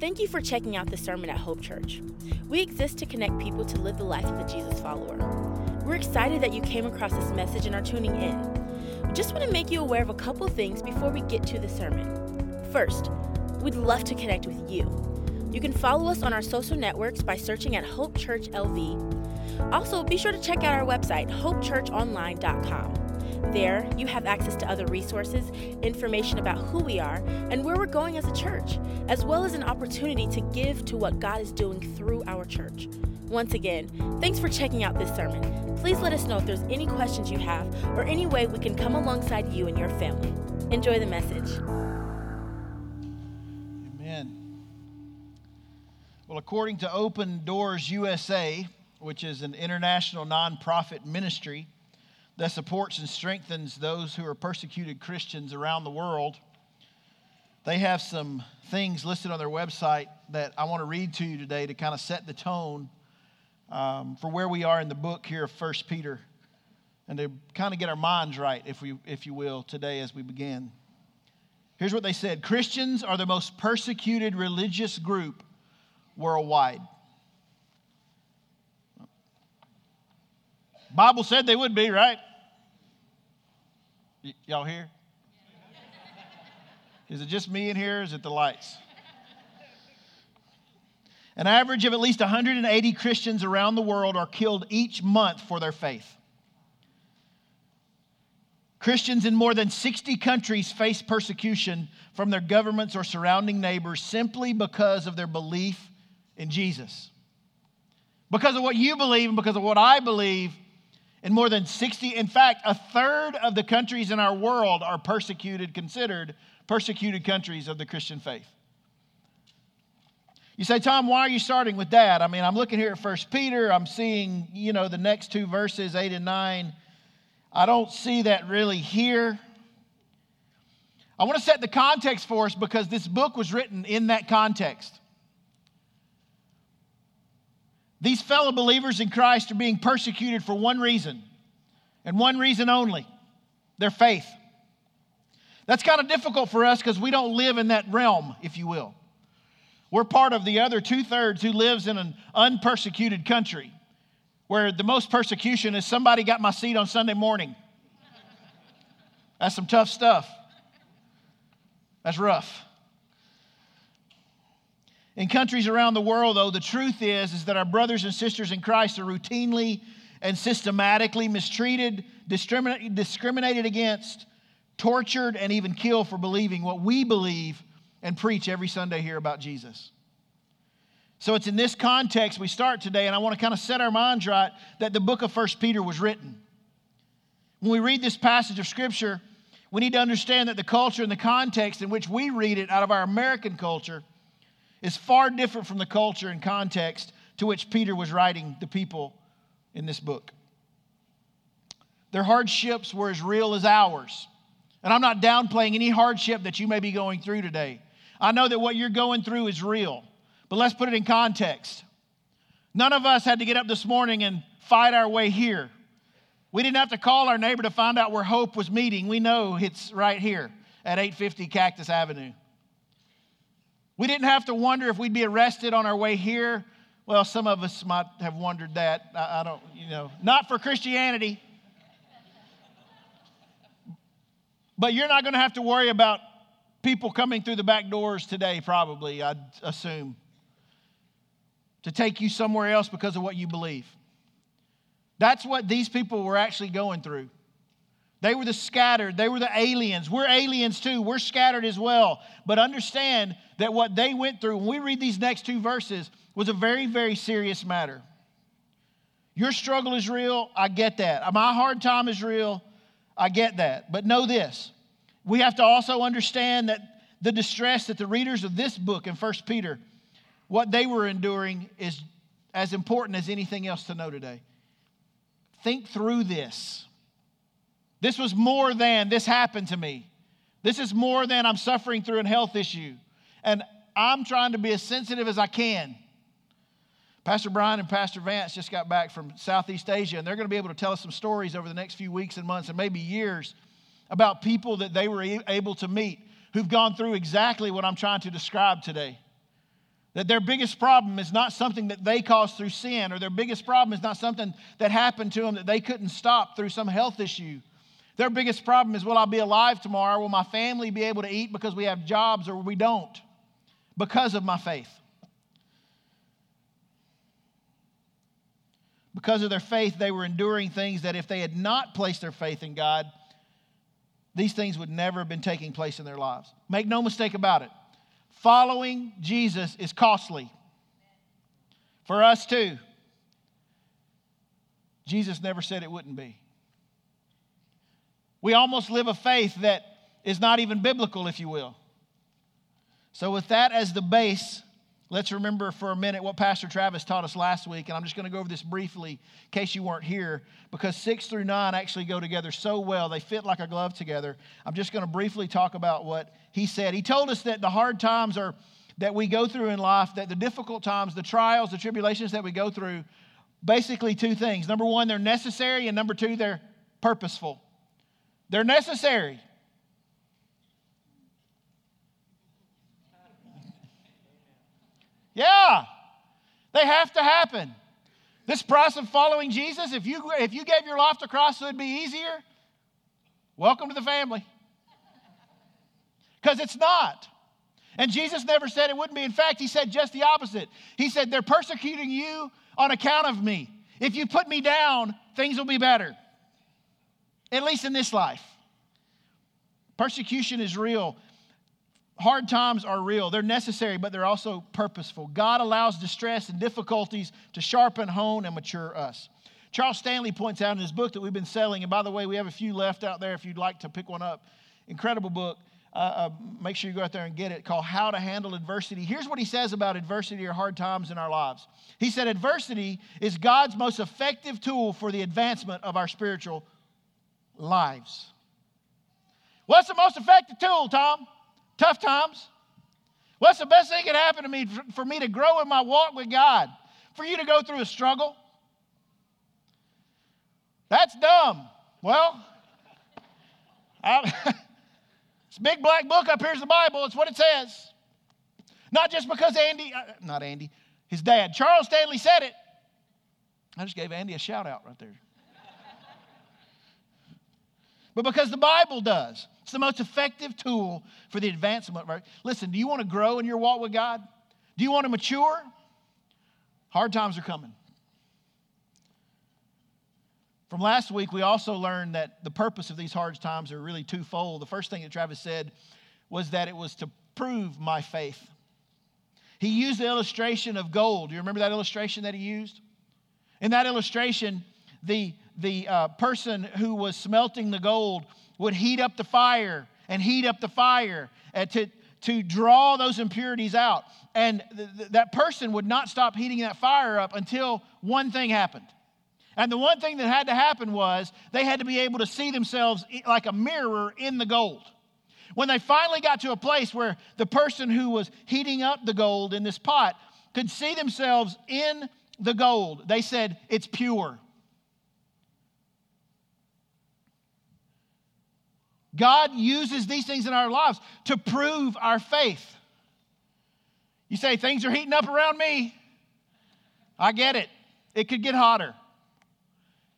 Thank you for checking out the sermon at Hope Church. We exist to connect people to live the life of a Jesus follower. We're excited that you came across this message and are tuning in. We just want to make you aware of a couple things before we get to the sermon. First, we'd love to connect with you. You can follow us on our social networks by searching at Hope Church LV. Also, be sure to check out our website, hopechurchonline.com. There, you have access to other resources, information about who we are, and where we're going as a church, as well as an opportunity to give to what God is doing through our church. Once again, thanks for checking out this sermon. Please let us know if there's any questions you have or any way we can come alongside you and your family. Enjoy the message. Amen. Well, according to Open Doors USA, which is an international nonprofit ministry, that supports and strengthens those who are persecuted Christians around the world. They have some things listed on their website that I want to read to you today to kind of set the tone um, for where we are in the book here of First Peter and to kind of get our minds right, if, we, if you will, today as we begin. Here's what they said Christians are the most persecuted religious group worldwide. Bible said they would be, right? Y- y'all here? Is it just me in here? Is it the lights? An average of at least 180 Christians around the world are killed each month for their faith. Christians in more than 60 countries face persecution from their governments or surrounding neighbors simply because of their belief in Jesus. Because of what you believe and because of what I believe, in more than 60, in fact, a third of the countries in our world are persecuted, considered persecuted countries of the Christian faith. You say, Tom, why are you starting with that? I mean, I'm looking here at First Peter. I'm seeing, you know, the next two verses, 8 and 9. I don't see that really here. I want to set the context for us because this book was written in that context. These fellow believers in Christ are being persecuted for one reason, and one reason only their faith. That's kind of difficult for us because we don't live in that realm, if you will. We're part of the other two thirds who lives in an unpersecuted country where the most persecution is somebody got my seat on Sunday morning. That's some tough stuff. That's rough. In countries around the world, though, the truth is, is that our brothers and sisters in Christ are routinely and systematically mistreated, discriminated against, tortured, and even killed for believing what we believe and preach every Sunday here about Jesus. So it's in this context we start today, and I want to kind of set our minds right that the book of First Peter was written. When we read this passage of Scripture, we need to understand that the culture and the context in which we read it out of our American culture is far different from the culture and context to which Peter was writing the people in this book. Their hardships were as real as ours. And I'm not downplaying any hardship that you may be going through today. I know that what you're going through is real, but let's put it in context. None of us had to get up this morning and fight our way here. We didn't have to call our neighbor to find out where Hope was meeting. We know it's right here at 850 Cactus Avenue. We didn't have to wonder if we'd be arrested on our way here. Well, some of us might have wondered that. I, I don't, you know, not for Christianity. But you're not going to have to worry about people coming through the back doors today, probably, I'd assume, to take you somewhere else because of what you believe. That's what these people were actually going through. They were the scattered, they were the aliens. We're aliens too, we're scattered as well. But understand that what they went through, when we read these next two verses, was a very, very serious matter. Your struggle is real, I get that. My hard time is real, I get that. But know this we have to also understand that the distress that the readers of this book in 1 Peter, what they were enduring, is as important as anything else to know today. Think through this. This was more than this happened to me. This is more than I'm suffering through a health issue. And I'm trying to be as sensitive as I can. Pastor Brian and Pastor Vance just got back from Southeast Asia, and they're going to be able to tell us some stories over the next few weeks and months and maybe years about people that they were able to meet who've gone through exactly what I'm trying to describe today. That their biggest problem is not something that they caused through sin, or their biggest problem is not something that happened to them that they couldn't stop through some health issue. Their biggest problem is will I be alive tomorrow? Will my family be able to eat because we have jobs or we don't? Because of my faith. Because of their faith, they were enduring things that if they had not placed their faith in God, these things would never have been taking place in their lives. Make no mistake about it. Following Jesus is costly. For us too. Jesus never said it wouldn't be. We almost live a faith that is not even biblical, if you will. So, with that as the base, let's remember for a minute what Pastor Travis taught us last week. And I'm just going to go over this briefly in case you weren't here, because six through nine actually go together so well. They fit like a glove together. I'm just going to briefly talk about what he said. He told us that the hard times are that we go through in life, that the difficult times, the trials, the tribulations that we go through, basically two things. Number one, they're necessary, and number two, they're purposeful. They're necessary. Yeah, they have to happen. This process of following Jesus, if you, if you gave your life to Christ so it'd be easier, welcome to the family. Because it's not. And Jesus never said it wouldn't be. In fact, he said just the opposite. He said, They're persecuting you on account of me. If you put me down, things will be better, at least in this life. Persecution is real. Hard times are real. They're necessary, but they're also purposeful. God allows distress and difficulties to sharpen, hone, and mature us. Charles Stanley points out in his book that we've been selling, and by the way, we have a few left out there if you'd like to pick one up. Incredible book. Uh, uh, make sure you go out there and get it called How to Handle Adversity. Here's what he says about adversity or hard times in our lives. He said, Adversity is God's most effective tool for the advancement of our spiritual lives. What's the most effective tool, Tom? Tough times. What's the best thing that can happen to me for me to grow in my walk with God? For you to go through a struggle? That's dumb. Well, it's big black book up here's the Bible. It's what it says. Not just because Andy, uh, not Andy, his dad, Charles Stanley said it. I just gave Andy a shout out right there. But because the Bible does. It's the most effective tool for the advancement. Right? Listen, do you want to grow in your walk with God? Do you want to mature? Hard times are coming. From last week, we also learned that the purpose of these hard times are really twofold. The first thing that Travis said was that it was to prove my faith. He used the illustration of gold. Do you remember that illustration that he used? In that illustration, the, the uh, person who was smelting the gold would heat up the fire and heat up the fire uh, to, to draw those impurities out. And th- th- that person would not stop heating that fire up until one thing happened. And the one thing that had to happen was they had to be able to see themselves like a mirror in the gold. When they finally got to a place where the person who was heating up the gold in this pot could see themselves in the gold, they said, It's pure. God uses these things in our lives to prove our faith. You say, things are heating up around me. I get it. It could get hotter.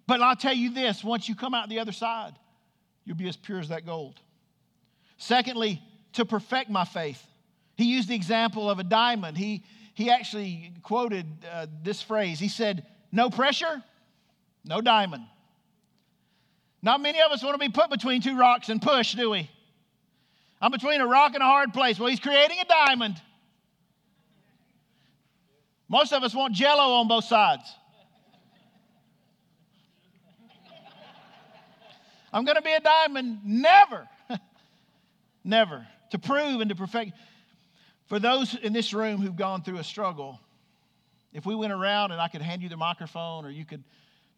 But I'll tell you this once you come out the other side, you'll be as pure as that gold. Secondly, to perfect my faith. He used the example of a diamond. He, he actually quoted uh, this phrase. He said, No pressure, no diamond. Not many of us want to be put between two rocks and push, do we? I'm between a rock and a hard place. Well, he's creating a diamond. Most of us want jello on both sides. I'm going to be a diamond. Never. Never. To prove and to perfect. For those in this room who've gone through a struggle, if we went around and I could hand you the microphone or you could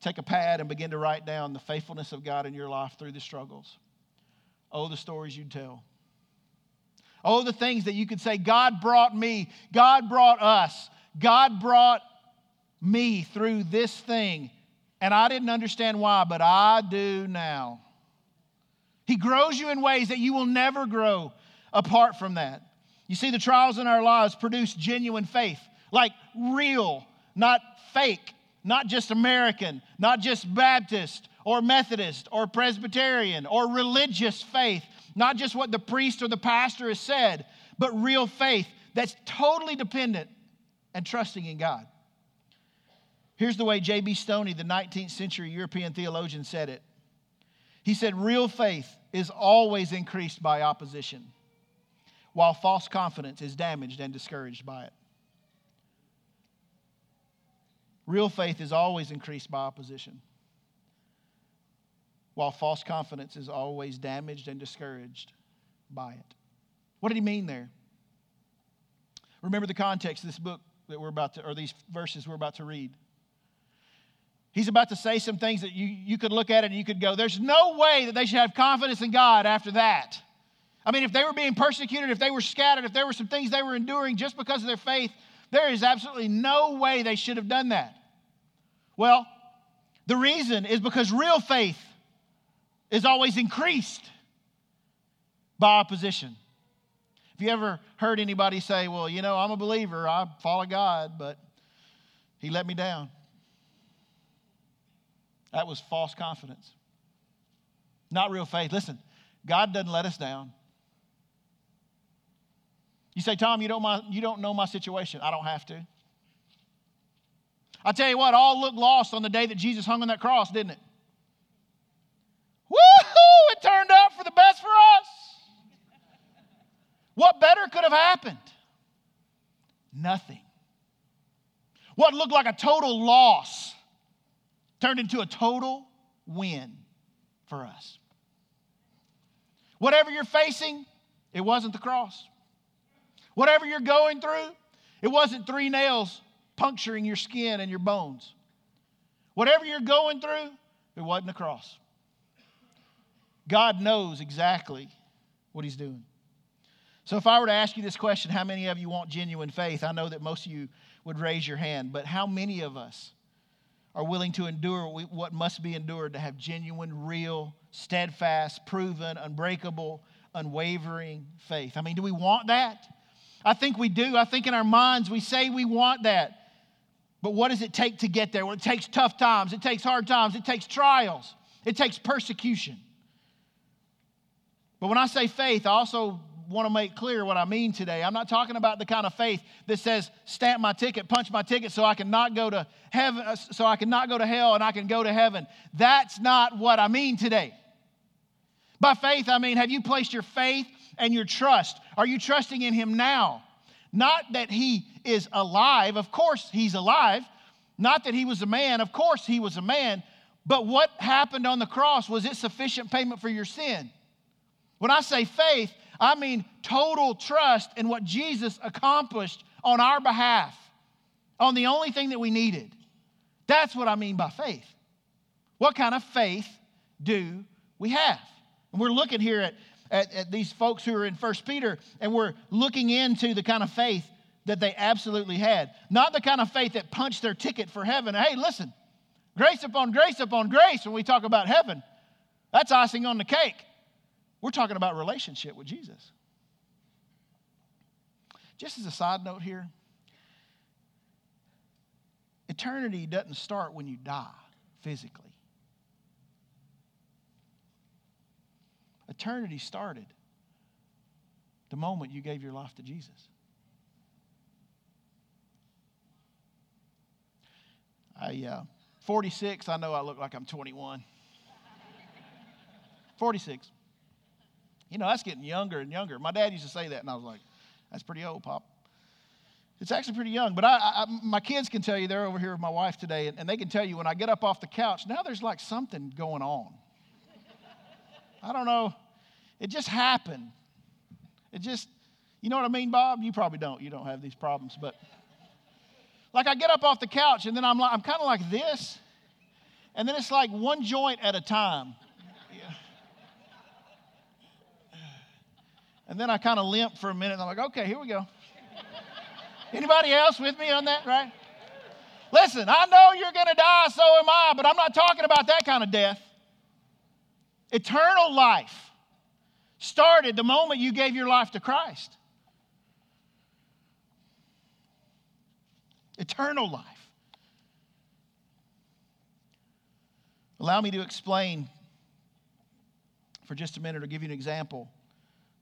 take a pad and begin to write down the faithfulness of God in your life through the struggles. Oh, the stories you'd tell. Oh, the things that you could say, God brought me, God brought us, God brought me through this thing. And I didn't understand why, but I do now. He grows you in ways that you will never grow apart from that. You see, the trials in our lives produce genuine faith, like real, not fake, not just American, not just Baptist or Methodist or Presbyterian or religious faith, not just what the priest or the pastor has said, but real faith that's totally dependent and trusting in God. Here's the way J.B. Stoney, the 19th century European theologian, said it. He said, Real faith is always increased by opposition, while false confidence is damaged and discouraged by it. Real faith is always increased by opposition, while false confidence is always damaged and discouraged by it. What did he mean there? Remember the context of this book that we're about to, or these verses we're about to read. He's about to say some things that you, you could look at it and you could go, there's no way that they should have confidence in God after that. I mean, if they were being persecuted, if they were scattered, if there were some things they were enduring just because of their faith, there is absolutely no way they should have done that. Well, the reason is because real faith is always increased by opposition. Have you ever heard anybody say, Well, you know, I'm a believer, I follow God, but He let me down? That was false confidence. Not real faith. Listen, God doesn't let us down. You say, Tom, you don't, my, you don't know my situation. I don't have to. I tell you what, all looked lost on the day that Jesus hung on that cross, didn't it? Woohoo! It turned out for the best for us. What better could have happened? Nothing. What looked like a total loss turned into a total win for us. Whatever you're facing, it wasn't the cross. Whatever you're going through, it wasn't three nails puncturing your skin and your bones. Whatever you're going through, it wasn't a cross. God knows exactly what He's doing. So, if I were to ask you this question, how many of you want genuine faith? I know that most of you would raise your hand, but how many of us are willing to endure what must be endured to have genuine, real, steadfast, proven, unbreakable, unwavering faith. I mean, do we want that? I think we do. I think in our minds we say we want that. But what does it take to get there? Well, it takes tough times, it takes hard times, it takes trials, it takes persecution. But when I say faith, I also want to make clear what I mean today. I'm not talking about the kind of faith that says stamp my ticket, punch my ticket so I can not go to heaven uh, so I can not go to hell and I can go to heaven. That's not what I mean today. By faith I mean have you placed your faith and your trust? Are you trusting in him now? Not that he is alive, of course he's alive. Not that he was a man, of course he was a man. But what happened on the cross was it sufficient payment for your sin? When I say faith, I mean total trust in what Jesus accomplished on our behalf, on the only thing that we needed. That's what I mean by faith. What kind of faith do we have? And we're looking here at, at, at these folks who are in First Peter, and we're looking into the kind of faith that they absolutely had. Not the kind of faith that punched their ticket for heaven. Hey, listen, grace upon grace upon grace when we talk about heaven. That's icing on the cake. We're talking about relationship with Jesus. Just as a side note here, eternity doesn't start when you die physically. Eternity started the moment you gave your life to Jesus. I, uh, 46, I know I look like I'm 21. 46. You know, that's getting younger and younger. My dad used to say that, and I was like, that's pretty old, Pop. It's actually pretty young, but I, I, my kids can tell you they're over here with my wife today, and, and they can tell you when I get up off the couch, now there's like something going on. I don't know. It just happened. It just, you know what I mean, Bob? You probably don't. You don't have these problems, but like I get up off the couch and then I'm like, I'm kind of like this, and then it's like one joint at a time. And then I kind of limp for a minute and I'm like, okay, here we go. Anybody else with me on that, right? Listen, I know you're going to die, so am I, but I'm not talking about that kind of death. Eternal life started the moment you gave your life to Christ. Eternal life. Allow me to explain for just a minute or give you an example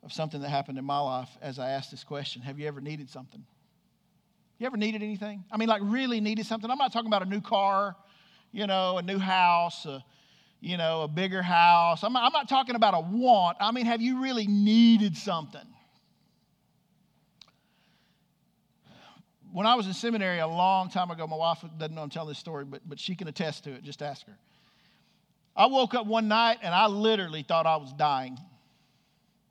of something that happened in my life as I asked this question Have you ever needed something? You ever needed anything? I mean, like really needed something. I'm not talking about a new car, you know, a new house, you know, a bigger house. I'm, I'm not talking about a want. I mean, have you really needed something? When I was in seminary a long time ago, my wife doesn't know I'm telling this story, but, but she can attest to it. Just ask her. I woke up one night and I literally thought I was dying.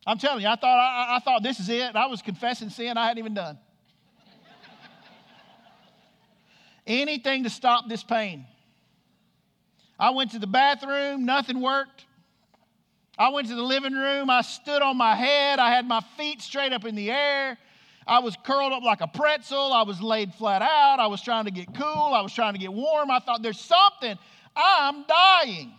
I'm telling you, I thought, I, I thought this is it. I was confessing sin I hadn't even done. Anything to stop this pain. I went to the bathroom, nothing worked. I went to the living room, I stood on my head, I had my feet straight up in the air. I was curled up like a pretzel. I was laid flat out. I was trying to get cool. I was trying to get warm. I thought, there's something. I'm dying.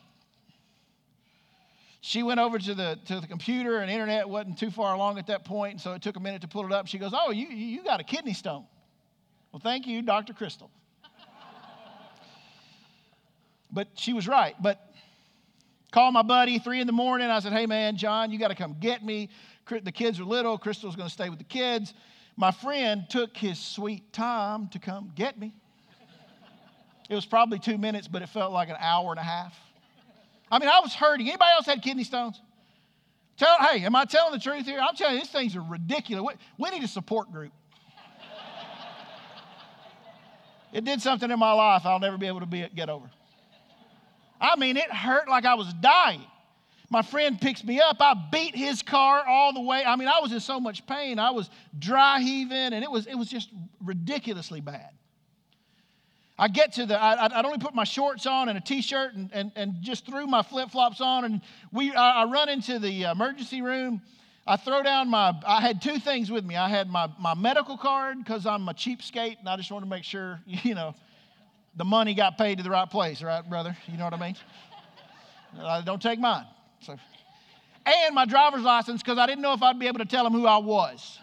She went over to the, to the computer, and internet wasn't too far along at that point, so it took a minute to pull it up. She goes, Oh, you, you got a kidney stone. Well, thank you, Dr. Crystal. But she was right. But called my buddy three in the morning. I said, Hey, man, John, you got to come get me. The kids are little. Crystal's going to stay with the kids. My friend took his sweet time to come get me. It was probably two minutes, but it felt like an hour and a half. I mean, I was hurting. Anybody else had kidney stones? Tell, hey, am I telling the truth here? I'm telling you, these things are ridiculous. We, we need a support group. it did something in my life I'll never be able to be, get over. I mean, it hurt like I was dying. My friend picks me up. I beat his car all the way. I mean, I was in so much pain. I was dry heaving, and it was, it was just ridiculously bad. I get to the, I, I'd only put my shorts on and a t-shirt and, and, and just threw my flip-flops on. And we, I, I run into the emergency room. I throw down my, I had two things with me. I had my, my medical card because I'm a cheapskate and I just wanted to make sure, you know, the money got paid to the right place, right, brother? You know what I mean? I don't take mine. So, and my driver's license because I didn't know if I'd be able to tell them who I was.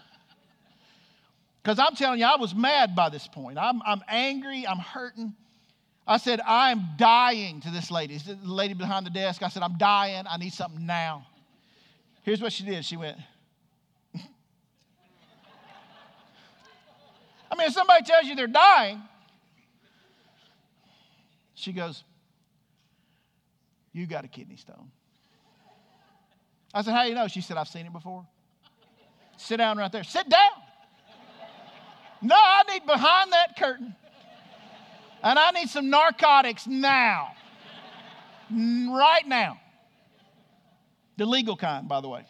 Because I'm telling you, I was mad by this point. I'm, I'm angry, I'm hurting. I said, I'm dying to this lady. The lady behind the desk, I said, I'm dying. I need something now. Here's what she did. She went, I mean, if somebody tells you they're dying, she goes, You got a kidney stone. I said, How do you know? She said, I've seen it before. Sit down right there. Sit down. No, I need behind that curtain. And I need some narcotics now. Mm, right now. The legal kind, by the way.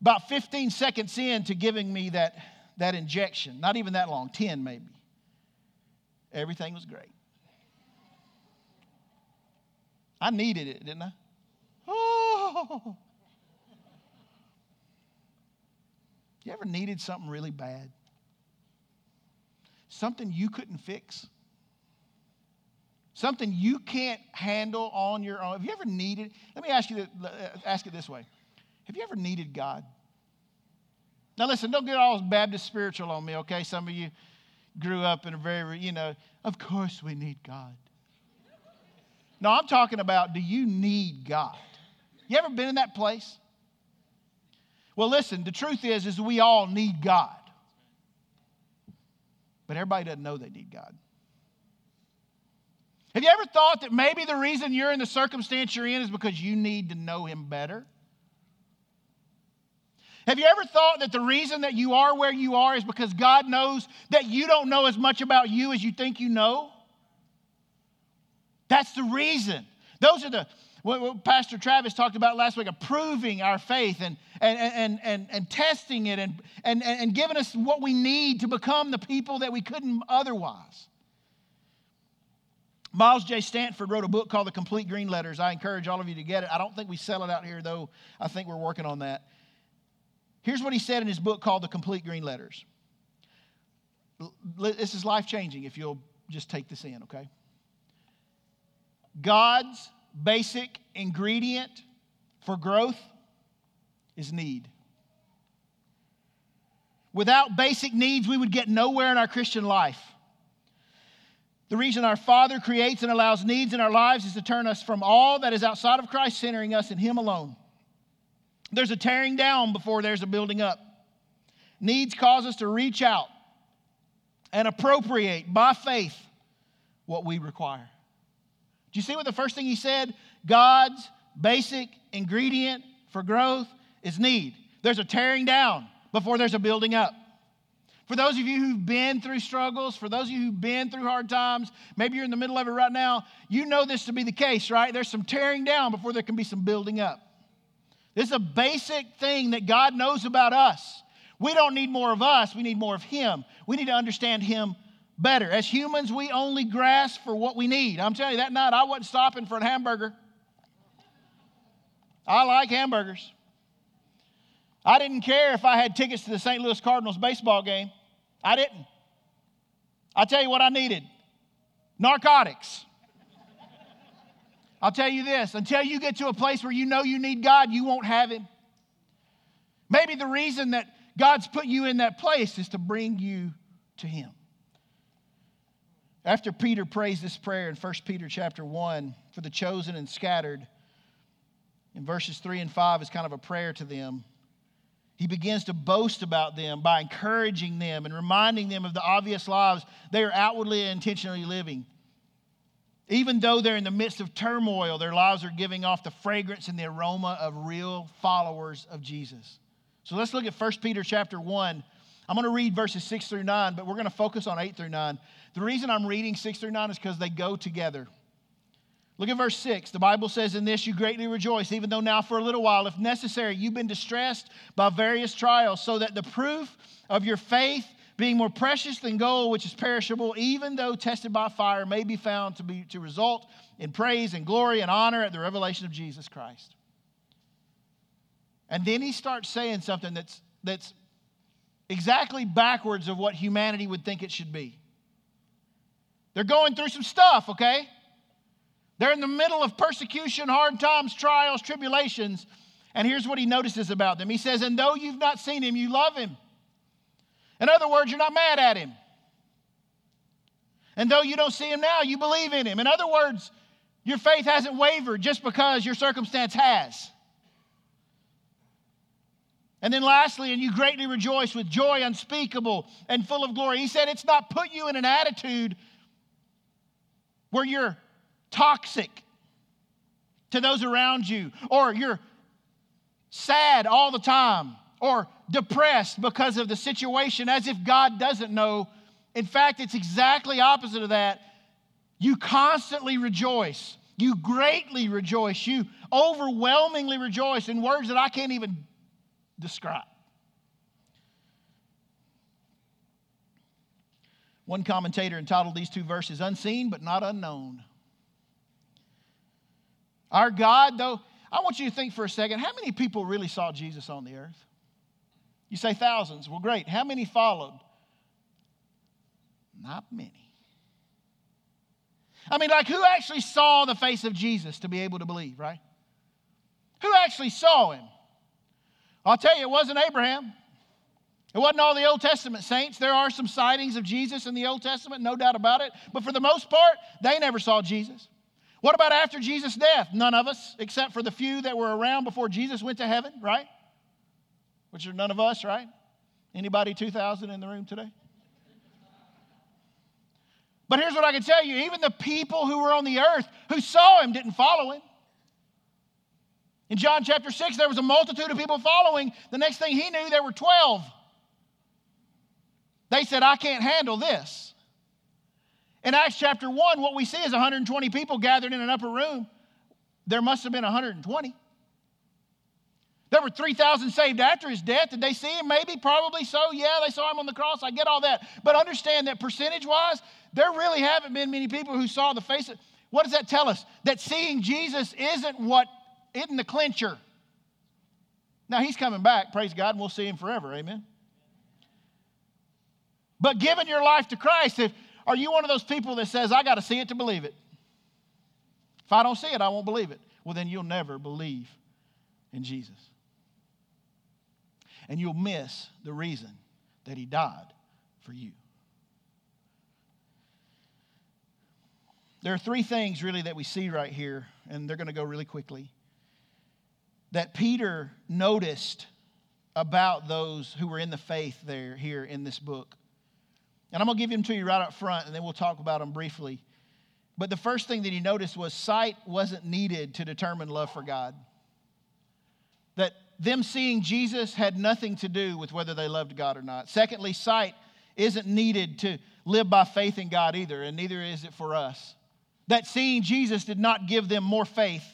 About 15 seconds into giving me that, that injection, not even that long, 10 maybe, everything was great. I needed it, didn't I? Oh. You ever needed something really bad? Something you couldn't fix? Something you can't handle on your own? Have you ever needed? Let me ask you uh, ask it this way. Have you ever needed God? Now listen, don't get all Baptist spiritual on me, okay? Some of you grew up in a very, you know, of course we need God. No, I'm talking about do you need God? You ever been in that place? Well, listen, the truth is, is we all need God. But everybody doesn't know they need God. Have you ever thought that maybe the reason you're in the circumstance you're in is because you need to know Him better? Have you ever thought that the reason that you are where you are is because God knows that you don't know as much about you as you think you know? That's the reason. Those are the what, Pastor Travis talked about last week, approving our faith and, and, and, and, and testing it and, and, and giving us what we need to become the people that we couldn't otherwise. Miles J. Stanford wrote a book called The Complete Green Letters. I encourage all of you to get it. I don't think we sell it out here, though. I think we're working on that. Here's what he said in his book called The Complete Green Letters. This is life changing if you'll just take this in, okay? God's basic ingredient for growth is need. Without basic needs, we would get nowhere in our Christian life. The reason our Father creates and allows needs in our lives is to turn us from all that is outside of Christ, centering us in Him alone. There's a tearing down before there's a building up. Needs cause us to reach out and appropriate by faith what we require. Do you see what the first thing he said? God's basic ingredient for growth is need. There's a tearing down before there's a building up. For those of you who've been through struggles, for those of you who've been through hard times, maybe you're in the middle of it right now, you know this to be the case, right? There's some tearing down before there can be some building up. This is a basic thing that God knows about us. We don't need more of us, we need more of Him. We need to understand Him better. As humans, we only grasp for what we need. I'm telling you, that night I wasn't stopping for a hamburger. I like hamburgers. I didn't care if I had tickets to the St. Louis Cardinals baseball game. I didn't. I'll tell you what I needed narcotics. I'll tell you this until you get to a place where you know you need God, you won't have Him. Maybe the reason that God's put you in that place is to bring you to Him. After Peter prays this prayer in 1 Peter chapter 1 for the chosen and scattered, in verses 3 and 5 is kind of a prayer to them. He begins to boast about them by encouraging them and reminding them of the obvious lives they are outwardly and intentionally living. Even though they're in the midst of turmoil, their lives are giving off the fragrance and the aroma of real followers of Jesus. So let's look at 1 Peter chapter 1. I'm going to read verses 6 through 9, but we're going to focus on 8 through 9. The reason I'm reading 6 through 9 is because they go together. Look at verse 6. The Bible says, In this you greatly rejoice, even though now for a little while, if necessary, you've been distressed by various trials, so that the proof of your faith, being more precious than gold, which is perishable, even though tested by fire, may be found to, be, to result in praise and glory and honor at the revelation of Jesus Christ. And then he starts saying something that's, that's exactly backwards of what humanity would think it should be. They're going through some stuff, okay? They're in the middle of persecution, hard times, trials, tribulations. And here's what he notices about them. He says, And though you've not seen him, you love him. In other words, you're not mad at him. And though you don't see him now, you believe in him. In other words, your faith hasn't wavered just because your circumstance has. And then lastly, and you greatly rejoice with joy unspeakable and full of glory. He said it's not put you in an attitude where you're toxic to those around you, or you're sad all the time, or depressed because of the situation as if God doesn't know. In fact, it's exactly opposite of that. You constantly rejoice. You greatly rejoice. You overwhelmingly rejoice in words that I can't even describe. One commentator entitled these two verses Unseen but Not Unknown. Our God, though, I want you to think for a second how many people really saw Jesus on the earth? You say thousands. Well, great. How many followed? Not many. I mean, like, who actually saw the face of Jesus to be able to believe, right? Who actually saw him? I'll tell you, it wasn't Abraham. It wasn't all the Old Testament saints. There are some sightings of Jesus in the Old Testament, no doubt about it. But for the most part, they never saw Jesus. What about after Jesus' death? None of us, except for the few that were around before Jesus went to heaven, right? Which are none of us, right? Anybody 2,000 in the room today? But here's what I can tell you even the people who were on the earth who saw him didn't follow him. In John chapter 6, there was a multitude of people following. The next thing he knew, there were 12. They said, I can't handle this. In Acts chapter 1, what we see is 120 people gathered in an upper room. There must have been 120. There were 3,000 saved after his death. Did they see him? Maybe, probably so. Yeah, they saw him on the cross. I get all that. But understand that percentage wise, there really haven't been many people who saw the face of. What does that tell us? That seeing Jesus isn't what, isn't the clincher. Now, he's coming back, praise God, and we'll see him forever. Amen. But giving your life to Christ, if are you one of those people that says, I got to see it to believe it? If I don't see it, I won't believe it. Well, then you'll never believe in Jesus. And you'll miss the reason that he died for you. There are three things really that we see right here, and they're going to go really quickly, that Peter noticed about those who were in the faith there here in this book. And I'm going to give them to you right up front, and then we'll talk about them briefly. But the first thing that he noticed was sight wasn't needed to determine love for God. That them seeing Jesus had nothing to do with whether they loved God or not. Secondly, sight isn't needed to live by faith in God either, and neither is it for us that seeing Jesus did not give them more faith.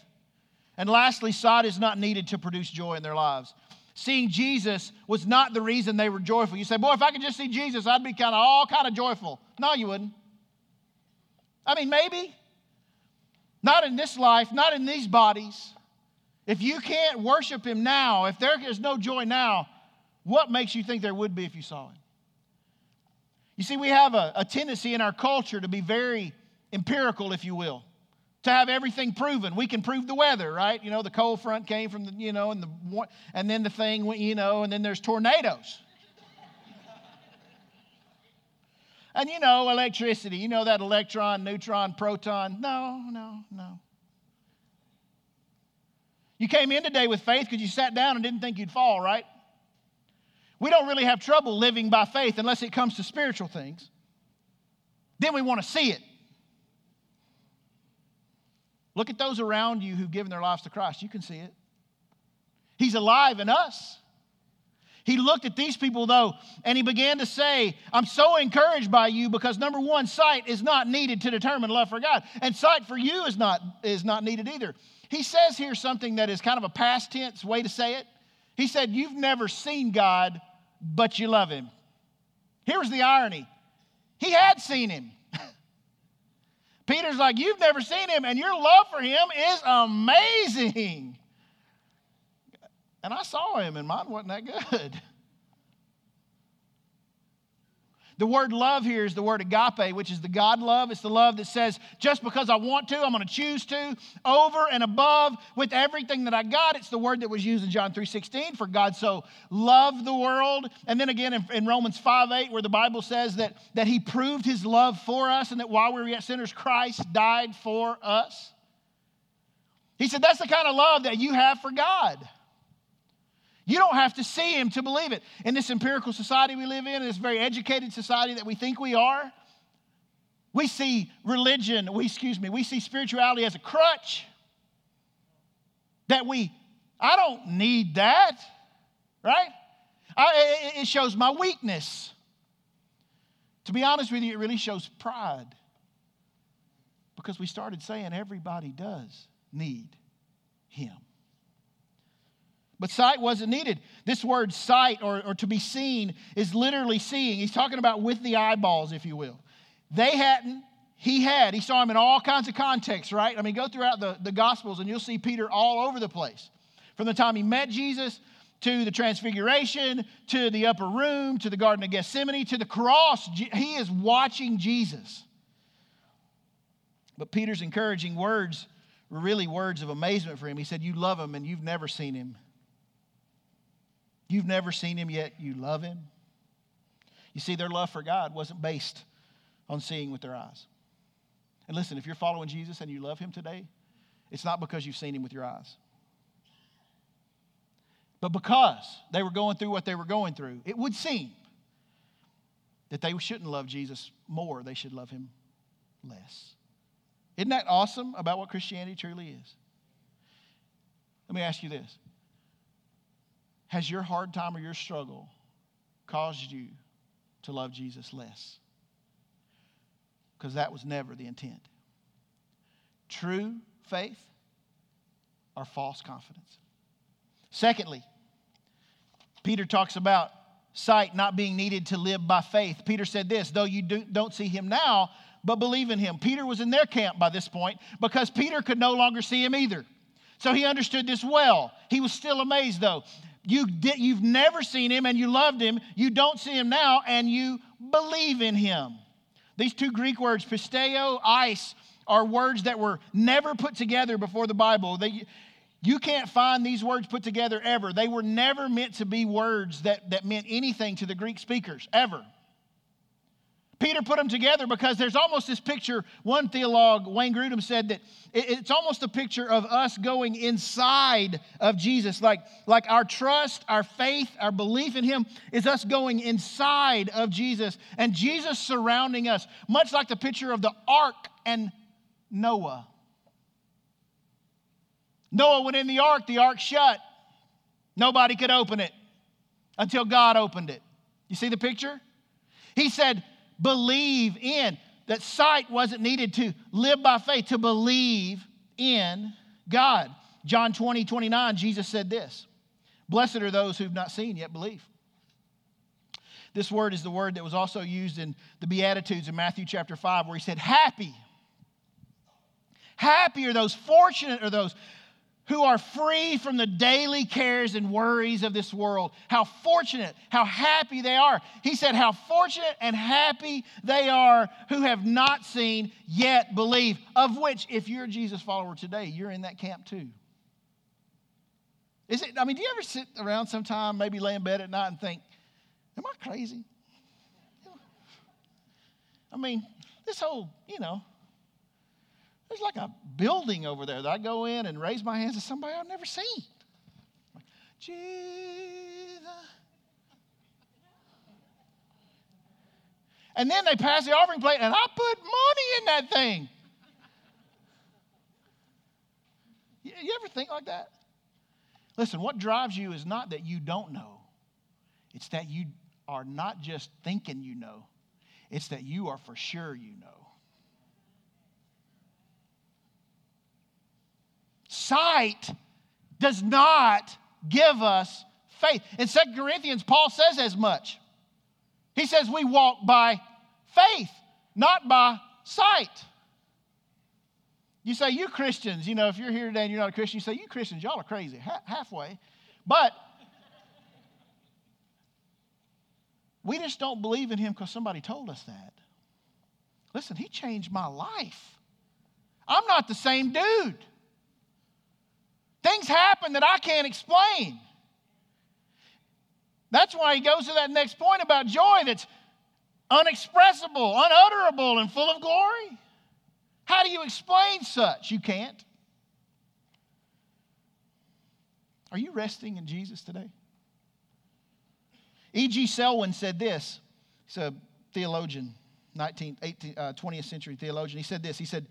And lastly, sight is not needed to produce joy in their lives. Seeing Jesus was not the reason they were joyful. You say, boy, if I could just see Jesus, I'd be kind of all kind of joyful. No, you wouldn't. I mean, maybe. Not in this life, not in these bodies. If you can't worship Him now, if there is no joy now, what makes you think there would be if you saw Him? You see, we have a, a tendency in our culture to be very empirical, if you will, to have everything proven. We can prove the weather, right? You know, the cold front came from the, you know, and the and then the thing went, you know, and then there's tornadoes. and you know, electricity, you know that electron, neutron, proton. No, no, no. You came in today with faith because you sat down and didn't think you'd fall, right? We don't really have trouble living by faith unless it comes to spiritual things. Then we want to see it. Look at those around you who've given their lives to Christ. You can see it. He's alive in us. He looked at these people, though, and he began to say, I'm so encouraged by you because number one, sight is not needed to determine love for God, and sight for you is not, is not needed either. He says here something that is kind of a past tense way to say it. He said, You've never seen God, but you love him. Here's the irony He had seen him. Peter's like, You've never seen him, and your love for him is amazing. And I saw him, and mine wasn't that good. The word love here is the word agape, which is the God love. It's the love that says, just because I want to, I'm going to choose to, over and above with everything that I got. It's the word that was used in John 3.16, for God so loved the world. And then again in, in Romans 5.8, where the Bible says that, that he proved his love for us and that while we were yet sinners, Christ died for us. He said, that's the kind of love that you have for God. You don't have to see him to believe it. In this empirical society we live in, in this very educated society that we think we are, we see religion, we excuse me, we see spirituality as a crutch. That we, I don't need that, right? I, it shows my weakness. To be honest with you, it really shows pride. Because we started saying everybody does need him. But sight wasn't needed. This word sight or, or to be seen is literally seeing. He's talking about with the eyeballs, if you will. They hadn't, he had. He saw him in all kinds of contexts, right? I mean, go throughout the, the Gospels and you'll see Peter all over the place. From the time he met Jesus to the transfiguration, to the upper room, to the Garden of Gethsemane, to the cross, he is watching Jesus. But Peter's encouraging words were really words of amazement for him. He said, You love him and you've never seen him. You've never seen him yet, you love him. You see, their love for God wasn't based on seeing with their eyes. And listen, if you're following Jesus and you love him today, it's not because you've seen him with your eyes. But because they were going through what they were going through, it would seem that they shouldn't love Jesus more, they should love him less. Isn't that awesome about what Christianity truly is? Let me ask you this has your hard time or your struggle caused you to love Jesus less? Because that was never the intent. True faith or false confidence. Secondly, Peter talks about sight not being needed to live by faith. Peter said this though you do, don't see him now, but believe in him. Peter was in their camp by this point because Peter could no longer see him either. So he understood this well. He was still amazed though. You did, you've never seen him and you loved him. You don't see him now and you believe in him. These two Greek words, pisteuo, eis, are words that were never put together before the Bible. They, You can't find these words put together ever. They were never meant to be words that, that meant anything to the Greek speakers, ever. Peter put them together because there's almost this picture. One theologue, Wayne Grudem, said that it's almost a picture of us going inside of Jesus. Like, like our trust, our faith, our belief in Him is us going inside of Jesus and Jesus surrounding us, much like the picture of the ark and Noah. Noah went in the ark, the ark shut. Nobody could open it until God opened it. You see the picture? He said, believe in. That sight wasn't needed to live by faith, to believe in God. John 20, 29, Jesus said this Blessed are those who've not seen yet believe. This word is the word that was also used in the Beatitudes in Matthew chapter 5, where he said, Happy. Happy are those, fortunate are those who are free from the daily cares and worries of this world. How fortunate, how happy they are. He said, How fortunate and happy they are who have not seen yet believe. Of which, if you're a Jesus follower today, you're in that camp too. Is it, I mean, do you ever sit around sometime, maybe lay in bed at night and think, Am I crazy? I mean, this whole, you know, there's like a building over there that I go in and raise my hands to somebody I've never seen. Like, Jesus. And then they pass the offering plate, and I put money in that thing. You, you ever think like that? Listen, what drives you is not that you don't know, it's that you are not just thinking you know, it's that you are for sure you know. Sight does not give us faith. In Second Corinthians, Paul says as much. He says we walk by faith, not by sight. You say, you Christians, you know, if you're here today and you're not a Christian, you say, you Christians, y'all are crazy, ha- halfway. But we just don't believe in him because somebody told us that. Listen, he changed my life. I'm not the same dude. Things happen that I can't explain. That's why he goes to that next point about joy that's unexpressible, unutterable, and full of glory. How do you explain such? You can't. Are you resting in Jesus today? E.G. Selwyn said this. He's a theologian, 19th, 18th, uh, 20th century theologian. He said this. He said,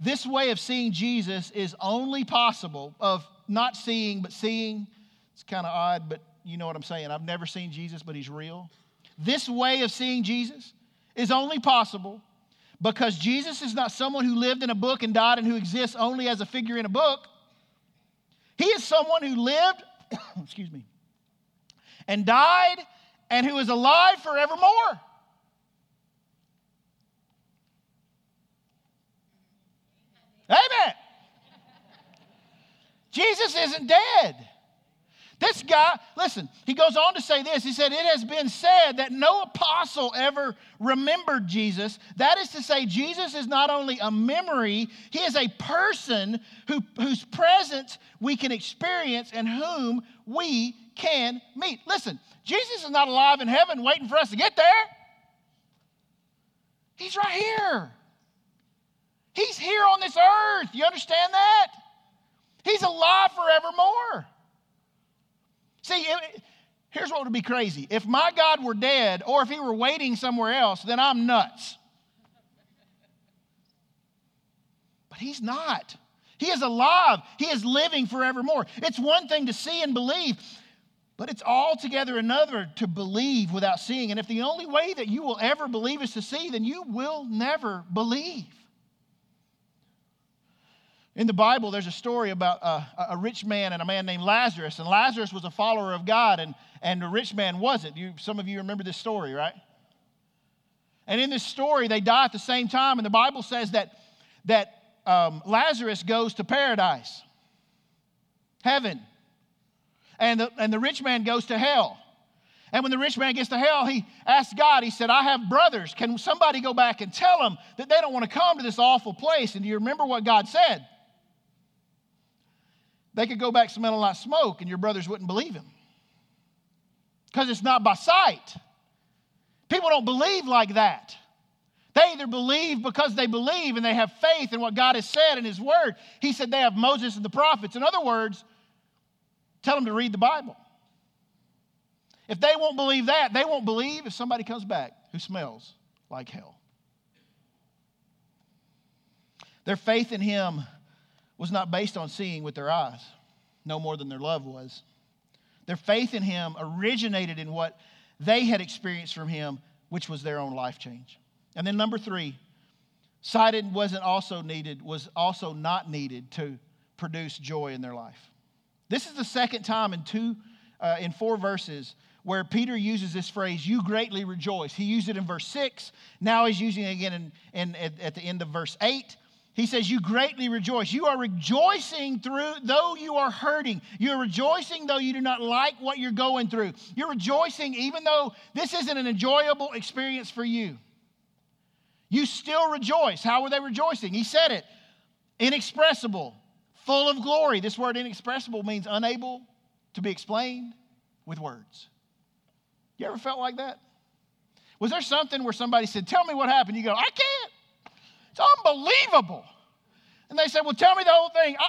this way of seeing Jesus is only possible, of not seeing but seeing. It's kind of odd, but you know what I'm saying. I've never seen Jesus, but he's real. This way of seeing Jesus is only possible because Jesus is not someone who lived in a book and died and who exists only as a figure in a book. He is someone who lived, excuse me, and died and who is alive forevermore. Amen. Jesus isn't dead. This guy, listen, he goes on to say this. He said, It has been said that no apostle ever remembered Jesus. That is to say, Jesus is not only a memory, he is a person who, whose presence we can experience and whom we can meet. Listen, Jesus is not alive in heaven waiting for us to get there. He's right here. He's here on this earth. You understand that? He's alive forevermore. See, it, here's what would be crazy. If my God were dead or if he were waiting somewhere else, then I'm nuts. But he's not. He is alive. He is living forevermore. It's one thing to see and believe, but it's altogether another to believe without seeing. And if the only way that you will ever believe is to see, then you will never believe. In the Bible, there's a story about a, a, rich man and a man named Lazarus. And Lazarus was a follower of God, and, and the rich man wasn't. You, some of you remember this story, right? And in this story, they die at the same time. And the Bible says that, that um, Lazarus goes to paradise, heaven. And the, and the rich man goes to hell. And when the rich man gets to hell, he asks God, he said, I have brothers. Can somebody go back and tell them that they don't want to come to this awful place? And do you remember what God said? They could go back smelling like smoke and your brothers wouldn't believe him. Because it's not by sight. People don't believe like that. They either believe because they believe and they have faith in what God has said in His Word. He said they have Moses and the prophets. In other words, tell them to read the Bible. If they won't believe that, they won't believe if somebody comes back who smells like hell. Their faith in Him was not based on seeing with their eyes, no more than their love was. Their faith in Him originated in what they had experienced from Him, which was their own life change. And then number three, sighted wasn't also needed, was also not needed to produce joy in their life. This is the second time in two, uh, in four verses where Peter uses this phrase, you greatly rejoice. He used it in verse 6. Now he's using it again in, in, at, at the end of verse 8. He says, You greatly rejoice. You are rejoicing through, though you are hurting. You're rejoicing, though you do not like what you're going through. You're rejoicing, even though this isn't an enjoyable experience for you. You still rejoice. How were they rejoicing? He said it inexpressible, full of glory. This word inexpressible means unable to be explained with words. You ever felt like that? Was there something where somebody said, Tell me what happened? You go, I can't. It's unbelievable. And they said, Well, tell me the whole thing. I...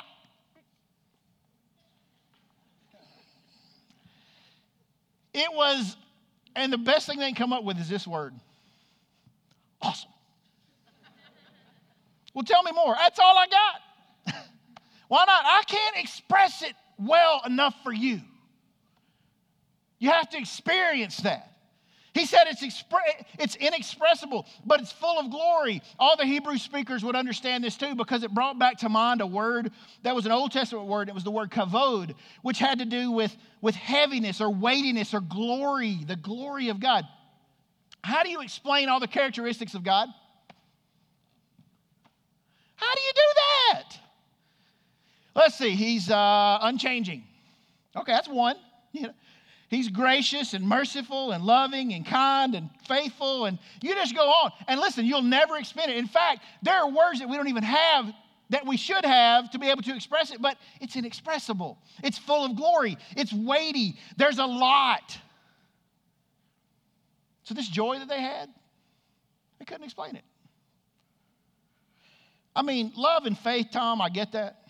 It was, and the best thing they can come up with is this word awesome. well, tell me more. That's all I got. Why not? I can't express it well enough for you. You have to experience that. He said it's, expre- it's inexpressible, but it's full of glory. All the Hebrew speakers would understand this too because it brought back to mind a word that was an Old Testament word. It was the word kavod, which had to do with, with heaviness or weightiness or glory, the glory of God. How do you explain all the characteristics of God? How do you do that? Let's see, he's uh, unchanging. Okay, that's one. You know, He's gracious and merciful and loving and kind and faithful. And you just go on. And listen, you'll never explain it. In fact, there are words that we don't even have that we should have to be able to express it, but it's inexpressible. It's full of glory. It's weighty. There's a lot. So, this joy that they had, they couldn't explain it. I mean, love and faith, Tom, I get that.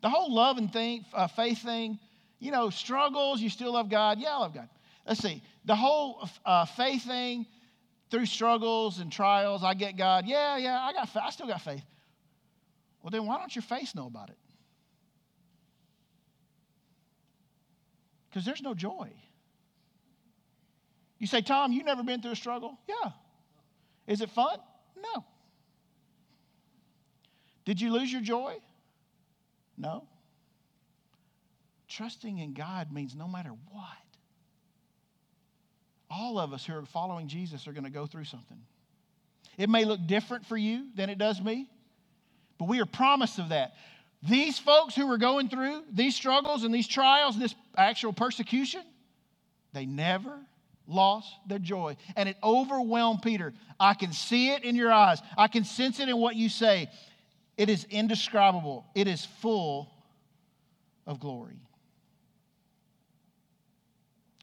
The whole love and thing, uh, faith thing, you know, struggles, you still love God. Yeah, I love God. Let's see. The whole uh, faith thing, through struggles and trials, I get God. Yeah, yeah, I got. I still got faith. Well, then why don't your face know about it? Because there's no joy. You say, Tom, you never been through a struggle? Yeah. Is it fun? No. Did you lose your joy? No. Trusting in God means no matter what, all of us who are following Jesus are going to go through something. It may look different for you than it does me, but we are promised of that. These folks who were going through these struggles and these trials this actual persecution, they never lost their joy. And it overwhelmed Peter. I can see it in your eyes, I can sense it in what you say. It is indescribable, it is full of glory.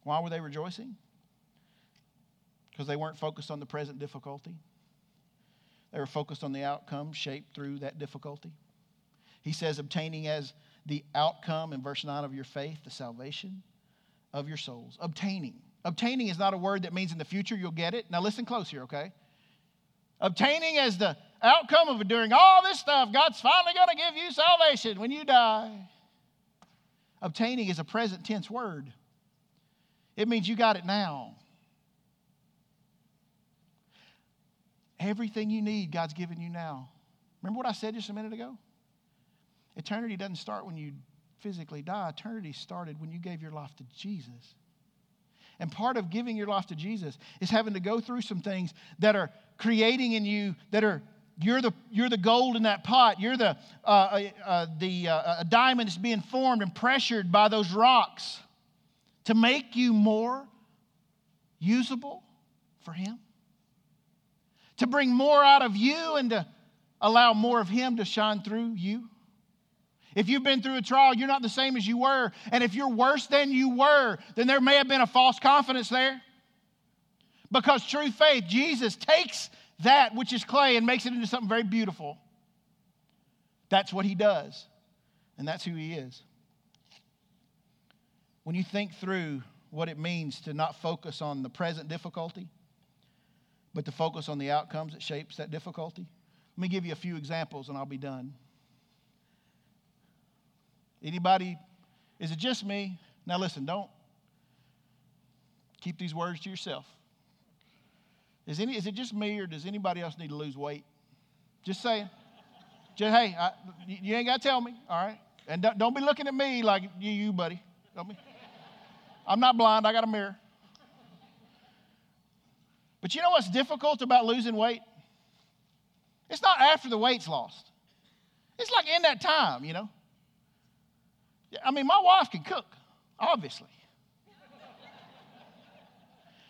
Why were they rejoicing? Because they weren't focused on the present difficulty. They were focused on the outcome shaped through that difficulty. He says, obtaining as the outcome in verse 9 of your faith, the salvation of your souls. Obtaining. Obtaining is not a word that means in the future you'll get it. Now listen close here, okay? Obtaining as the outcome of doing all this stuff, God's finally going to give you salvation when you die. Obtaining is a present tense word. It means you got it now. Everything you need, God's given you now. Remember what I said just a minute ago? Eternity doesn't start when you physically die, eternity started when you gave your life to Jesus. And part of giving your life to Jesus is having to go through some things that are creating in you that are you're the, you're the gold in that pot. You're the, uh, uh, uh the uh, a diamond that's being formed and pressured by those rocks to make you more usable for Him? To bring more out of you and to allow more of Him to shine through you? If you've been through a trial, you're not the same as you were. And if you're worse than you were, then there may have been a false confidence there. Because true faith, Jesus takes that which is clay and makes it into something very beautiful. That's what he does, and that's who he is. When you think through what it means to not focus on the present difficulty, but to focus on the outcomes that shapes that difficulty, let me give you a few examples and I'll be done. Anybody? Is it just me? Now listen, don't keep these words to yourself. Is, any, is it just me or does anybody else need to lose weight? Just saying. Just, hey, I, you ain't got to tell me, all right? And don't, don't, be looking at me like you, you buddy. Don't be. I'm not blind, I got a mirror. But you know what's difficult about losing weight? It's not after the weight's lost. It's like in that time, you know. I mean, my wife can cook, obviously.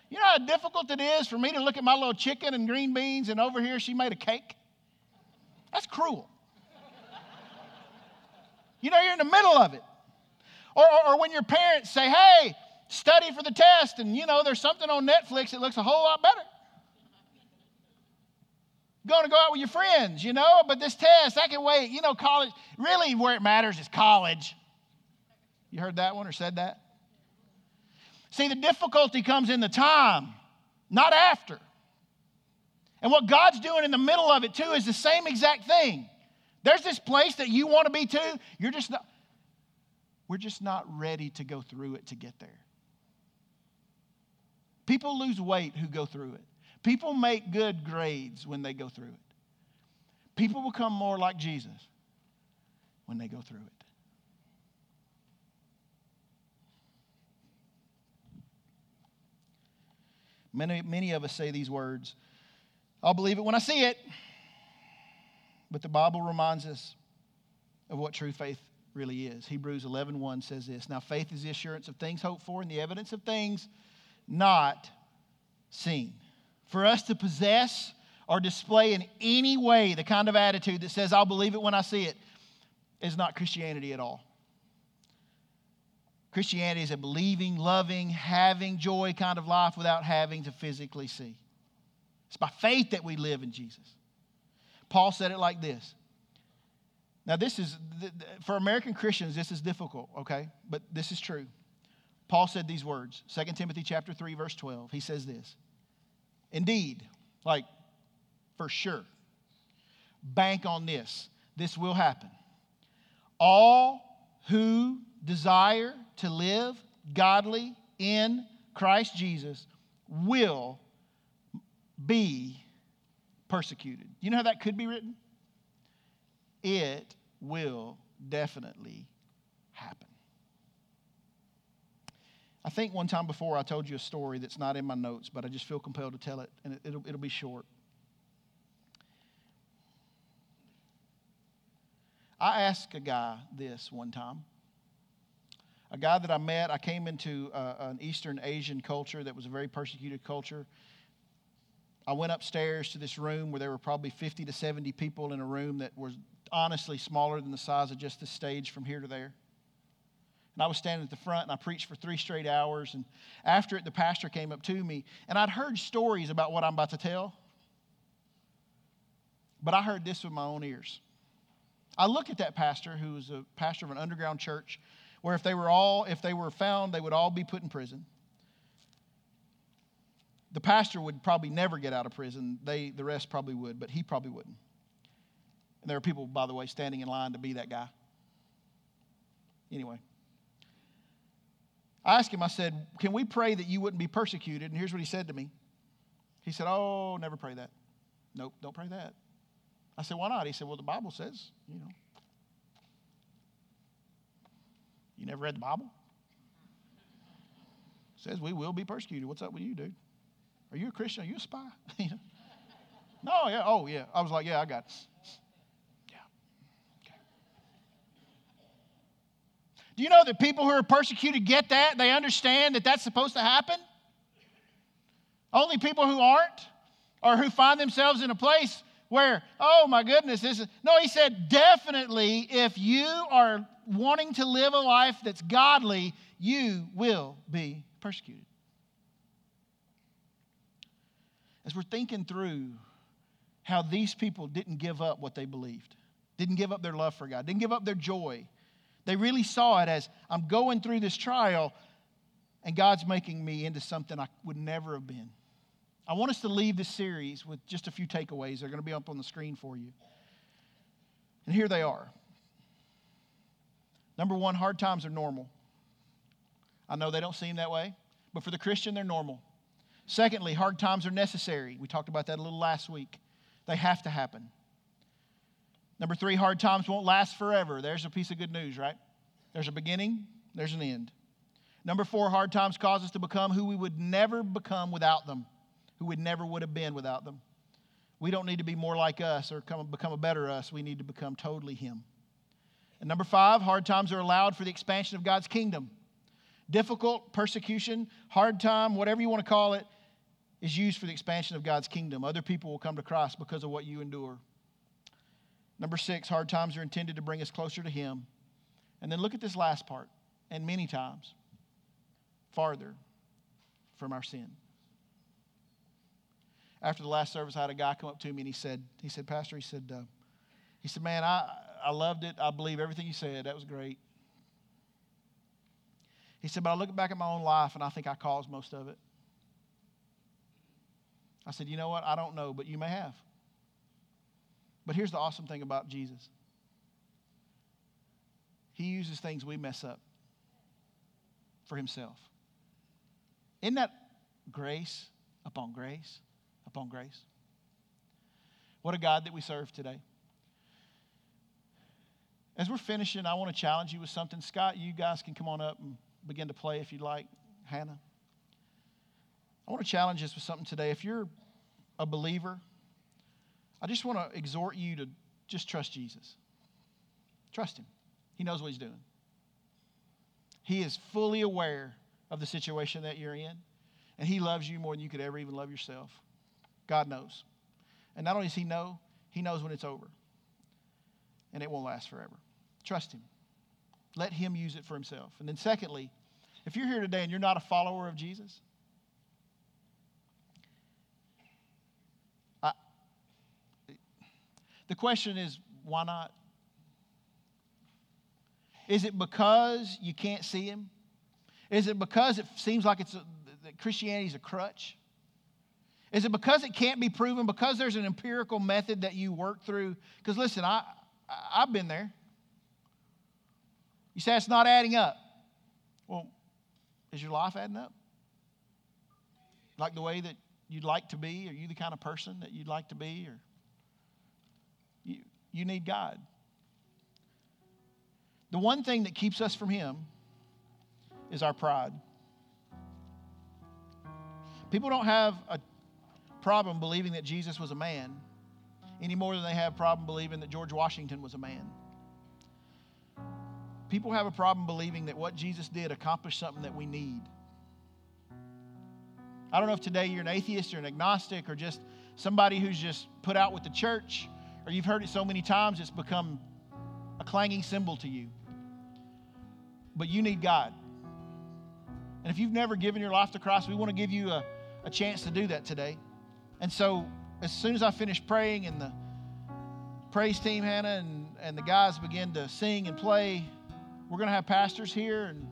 You know how difficult it is for me to look at my little chicken and green beans, and over here she made a cake? That's cruel. You know, you're in the middle of it. Or, or, or, when your parents say, hey, study for the test, and you know, there's something on Netflix that looks a whole lot better. Going to go out with your friends, you know, but this test, I can wait. You know, college, really where it matters is college. You heard that one or said that? See, the difficulty comes in the time, not after. And what God's doing in the middle of it too is the same exact thing. There's this place that you want to be too. You're just not, we're just not ready to go through it to get there. People lose weight who go through it. People make good grades when they go through it. People become more like Jesus when they go through it. Many, many of us say these words I'll believe it when I see it. But the Bible reminds us of what true faith really is. Hebrews 11 1 says this Now, faith is the assurance of things hoped for and the evidence of things not seen. For us to possess or display in any way the kind of attitude that says, I'll believe it when I see it, is not Christianity at all. Christianity is a believing, loving, having joy kind of life without having to physically see. It's by faith that we live in Jesus. Paul said it like this. Now, this is, for American Christians, this is difficult, okay? But this is true. Paul said these words, 2 Timothy chapter 3, verse 12. He says this. Indeed, like for sure, bank on this. This will happen. All who desire to live godly in Christ Jesus will be persecuted. You know how that could be written? It will definitely happen. I think one time before I told you a story that's not in my notes, but I just feel compelled to tell it, and it, will it'll be short. I asked a guy this one time a guy that I met. I came into uh, an Eastern Asian culture that was a very persecuted culture. I went upstairs to this room where there were probably 50 to 70 people in a room that was honestly smaller than the size of just the stage from here to there. And I was standing at the front and I preached for three straight hours. And after it, the pastor came up to me and I'd heard stories about what I'm about to tell. But I heard this with my own ears. I looked at that pastor who was a pastor of an underground church where if they were all, if they were found, they would all be put in prison. The pastor would probably never get out of prison. They, the rest probably would, but he probably wouldn't. And there are people, by the way, standing in line to be that guy. Anyway, I asked him, I said, Can we pray that you wouldn't be persecuted? And here's what he said to me. He said, Oh, never pray that. Nope, don't pray that. I said, Why not? He said, Well, the Bible says, you know. You never read the Bible? It says we will be persecuted. What's up with you, dude? Are you a Christian? Are you a spy? no, yeah. Oh, yeah. I was like, yeah, I got it. Yeah. Okay. Do you know that people who are persecuted get that? They understand that that's supposed to happen? Only people who aren't or who find themselves in a place where, oh my goodness, this is. No, he said, definitely, if you are wanting to live a life that's godly, you will be persecuted. As we're thinking through how these people didn't give up what they believed, didn't give up their love for God, didn't give up their joy. They really saw it as I'm going through this trial and God's making me into something I would never have been. I want us to leave this series with just a few takeaways. They're going to be up on the screen for you. And here they are. Number one, hard times are normal. I know they don't seem that way, but for the Christian, they're normal. Secondly, hard times are necessary. We talked about that a little last week. They have to happen. Number three, hard times won't last forever. There's a piece of good news, right? There's a beginning, there's an end. Number four, hard times cause us to become who we would never become without them who we never would have been without them. We don't need to be more like us or come, become a better us. We need to become totally Him. And number five, hard times are allowed for the expansion of God's kingdom. Difficult, persecution, hard time, whatever you want to call it, is used for the expansion of God's kingdom. Other people will come to Christ because of what you endure. Number six, hard times are intended to bring us closer to Him. And then look at this last part, and many times farther from our sin after the last service, I had a guy come up to me and he said, he said, Pastor, he said, uh, he said, man, I, I loved it. I believe everything you said. That was great. He said, but I look back at my own life and I think I caused most of it. I said, you know what? I don't know, but you may have. But here's the awesome thing about Jesus He uses things we mess up for Himself. Isn't that grace upon grace? upon grace. What a God that we serve today. As we're finishing, I want to challenge you with something. Scott, you guys can come on up and begin to play if you'd like. Hannah. I want to challenge us with something today. If you're a believer, I just want to exhort you to just trust Jesus. Trust Him. He knows what He's doing. He is fully aware of the situation that you're in, and He loves you more than you could ever even love yourself. God knows. And not only does He know, He knows when it's over. And it won't last forever. Trust Him. Let Him use it for Himself. And then, secondly, if you're here today and you're not a follower of Jesus, the question is why not? Is it because you can't see Him? Is it because it seems like it's a, that Christianity is a crutch? Is it because it can't be proven, because there's an empirical method that you work through? Because listen, I, I've been there. You say it's not adding up. Well, is your life adding up? Like the way that you'd like to be? Are you the kind of person that you'd like to be? Or you, need God. The one thing that keeps us from Him is our pride. People don't have a problem believing that Jesus was a man any more than they have a problem believing that George Washington was a man. People have a problem believing that what Jesus did accomplished something that we need. I don't know if today you're an atheist or an agnostic or just somebody who's just put out with the church or you've heard it so many times it's become a clanging cymbal to you. But you need God. And if you've never given your life to Christ, we want to give you a, a chance to do that today. And so, as soon as I finish praying and the praise team, Hannah, and, and the guys begin to sing and play, we're going to have pastors here and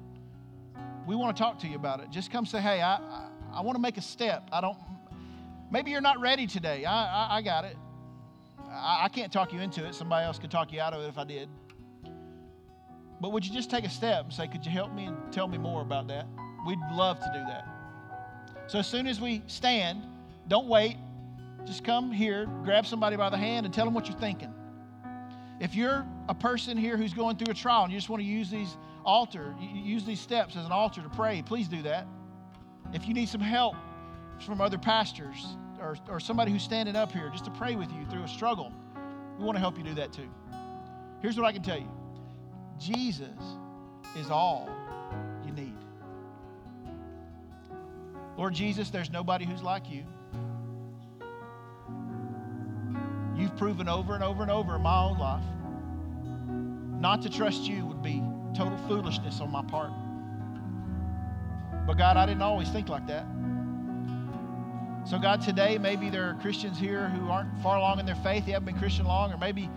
we want to talk to you about it. Just come say, hey, I, I, I want to make a step. I don't, maybe you're not ready today. I, I, I got it. I, I can't talk you into it. Somebody else could talk you out of it if I did. But would you just take a step and say, could you help me and tell me more about that? We'd love to do that. So as soon as we stand, don't wait. Just come here, grab somebody by the hand, and tell them what you're thinking. If you're a person here who's going through a trial and you just want to use these altar, use these steps as an altar to pray, please do that. If you need some help from other pastors or, or somebody who's standing up here just to pray with you through a struggle, we want to help you do that too. Here's what I can tell you Jesus is all you need. Lord Jesus, there's nobody who's like you. You've proven over and over and over in my own life. Not to trust you would be total foolishness on my part. But God, I didn't always think like that. So, God, today maybe there are Christians here who aren't far along in their faith, they haven't been Christian long, or maybe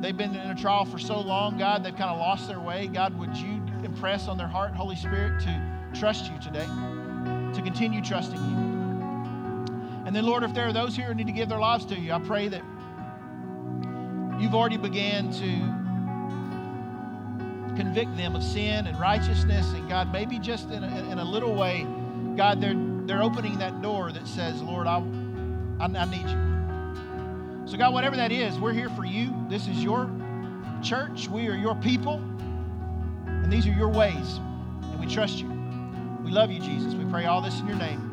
they've been in a trial for so long, God, they've kind of lost their way. God, would you impress on their heart, Holy Spirit, to trust you today, to continue trusting you? And then, Lord, if there are those here who need to give their lives to you, I pray that you've already began to convict them of sin and righteousness. And God, maybe just in a, in a little way, God, they're, they're opening that door that says, Lord, I, I, I need you. So, God, whatever that is, we're here for you. This is your church. We are your people. And these are your ways. And we trust you. We love you, Jesus. We pray all this in your name.